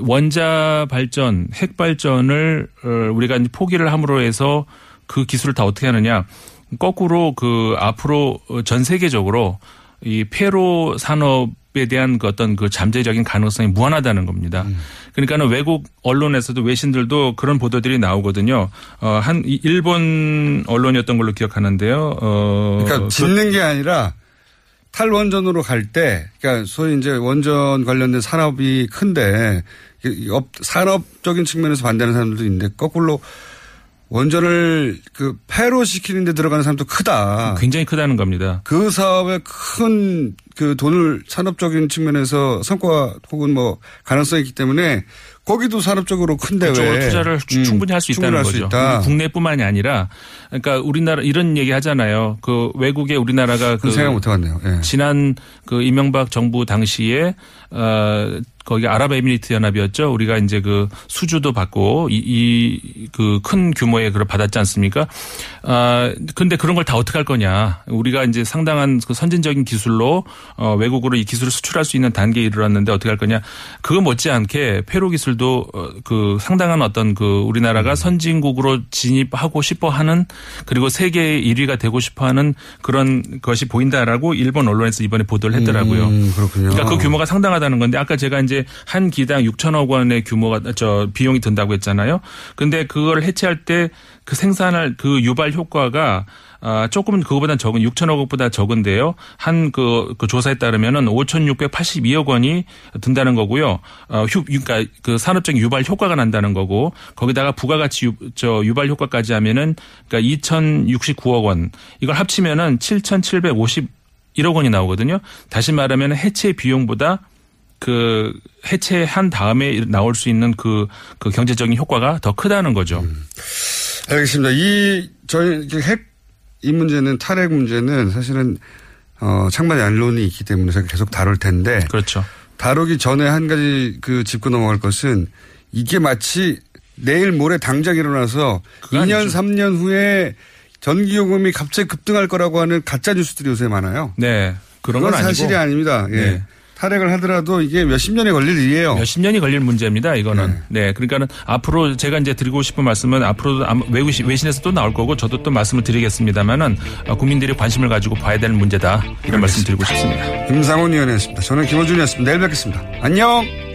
원자 발전, 핵 발전을 어 우리가 포기를 함으로 해서 그 기술을 다 어떻게 하느냐? 거꾸로 그 앞으로 전 세계적으로 이 폐로 산업에 대한 그 어떤 그 잠재적인 가능성이 무한하다는 겁니다. 그러니까는 외국 언론에서도 외신들도 그런 보도들이 나오거든요. 어, 한 이- 일본 언론이었던 걸로 기억하는데요. 어, 그러니까 짓는 게 아니라 탈원전으로 갈 때, 그러니까 소위 이제 원전 관련된 산업이 큰데, 이 업- 산업적인 측면에서 반대하는 사람들도 있는데, 거꾸로 원전을 그 폐로 시키는 데 들어가는 사람도 크다. 굉장히 크다는 겁니다. 그 사업에 큰 그 돈을 산업적인 측면에서 성과 혹은 뭐 가능성이 있기 때문에 거기도 산업적으로 큰데 그쪽으로 왜 투자를 추- 음, 충분히 할 수 있다는 할수 거죠. 있다. 국내뿐만이 아니라 그러니까 우리나라 이런 얘기 하잖아요. 그 외국에 우리나라가 그 생각 못 해봤네요. 예. 지난 그 이명박 정부 당시에 어 거기 아랍에미리트 연합이었죠. 우리가 이제 그 수주도 받고 이 그 큰 규모의 그걸 받았지 않습니까? 아 근데 그런 걸 다 어떻게 할 거냐? 우리가 이제 상당한 그 선진적인 기술로 어 외국으로 이 기술을 수출할 수 있는 단계에 이르렀는데 어떻게 할 거냐? 그거 못지않게 페로 기술도 어, 그 상당한 어떤 그 우리나라가 선진국으로 진입하고 싶어 하는 그리고 세계 1위가 되고 싶어 하는 그런 것이 보인다라고 일본 언론에서 이번에 보도를 했더라고요. 음, 그렇군요. 그러니까 그 규모가 상당 하다는 건데 아까 제가 이제 한 기당 6천억 원의 규모가 저 비용이 든다고 했잖아요. 근데 그걸 해체할 때 그 생산할 그 유발 효과가 아, 조금은 그거보다 적은 6천억 원보다 적은데요. 한그 그 조사에 따르면은 5,682억 원이 든다는 거고요. 어, 휴, 그러니까 그 산업적인 유발 효과가 난다는 거고 거기다가 부가가치 유, 저 유발 효과까지 하면은 그러니까 2,069억 원 이걸 합치면은 7,751억 원이 나오거든요. 다시 말하면 해체 비용보다 그 해체한 다음에 나올 수 있는 그, 그 경제적인 효과가 더 크다는 거죠. 알겠습니다. 이 저희 핵 이 문제는 탈핵 문제는 사실은 어 창만 양론이 있기 때문에 계속 다룰 텐데 그렇죠. 다루기 전에 한 가지 그 짚고 넘어갈 것은 이게 마치 내일 모레 당장 일어나서 2년 아니죠. 3년 후에 전기요금이 갑자기 급등할 거라고 하는 가짜 뉴스들이 요새 많아요. 네. 그런 건 아니고. 사실이 아닙니다. 예. 네. 탈핵을 하더라도 이게 몇십 년이 걸릴 일이에요. 몇십 년이 걸릴 문제입니다. 이거는. 네. 그러니까는 앞으로 제가 이제 드리고 싶은 말씀은 앞으로도 외신, 외신에서 또 나올 거고 저도 또 말씀을 드리겠습니다만은 어, 국민들이 관심을 가지고 봐야 되는 문제다. 이런 말씀 드리고 싶습니다. 김상훈 의원이었습니다. 저는 김호준이었습니다. 내일 뵙겠습니다. 안녕!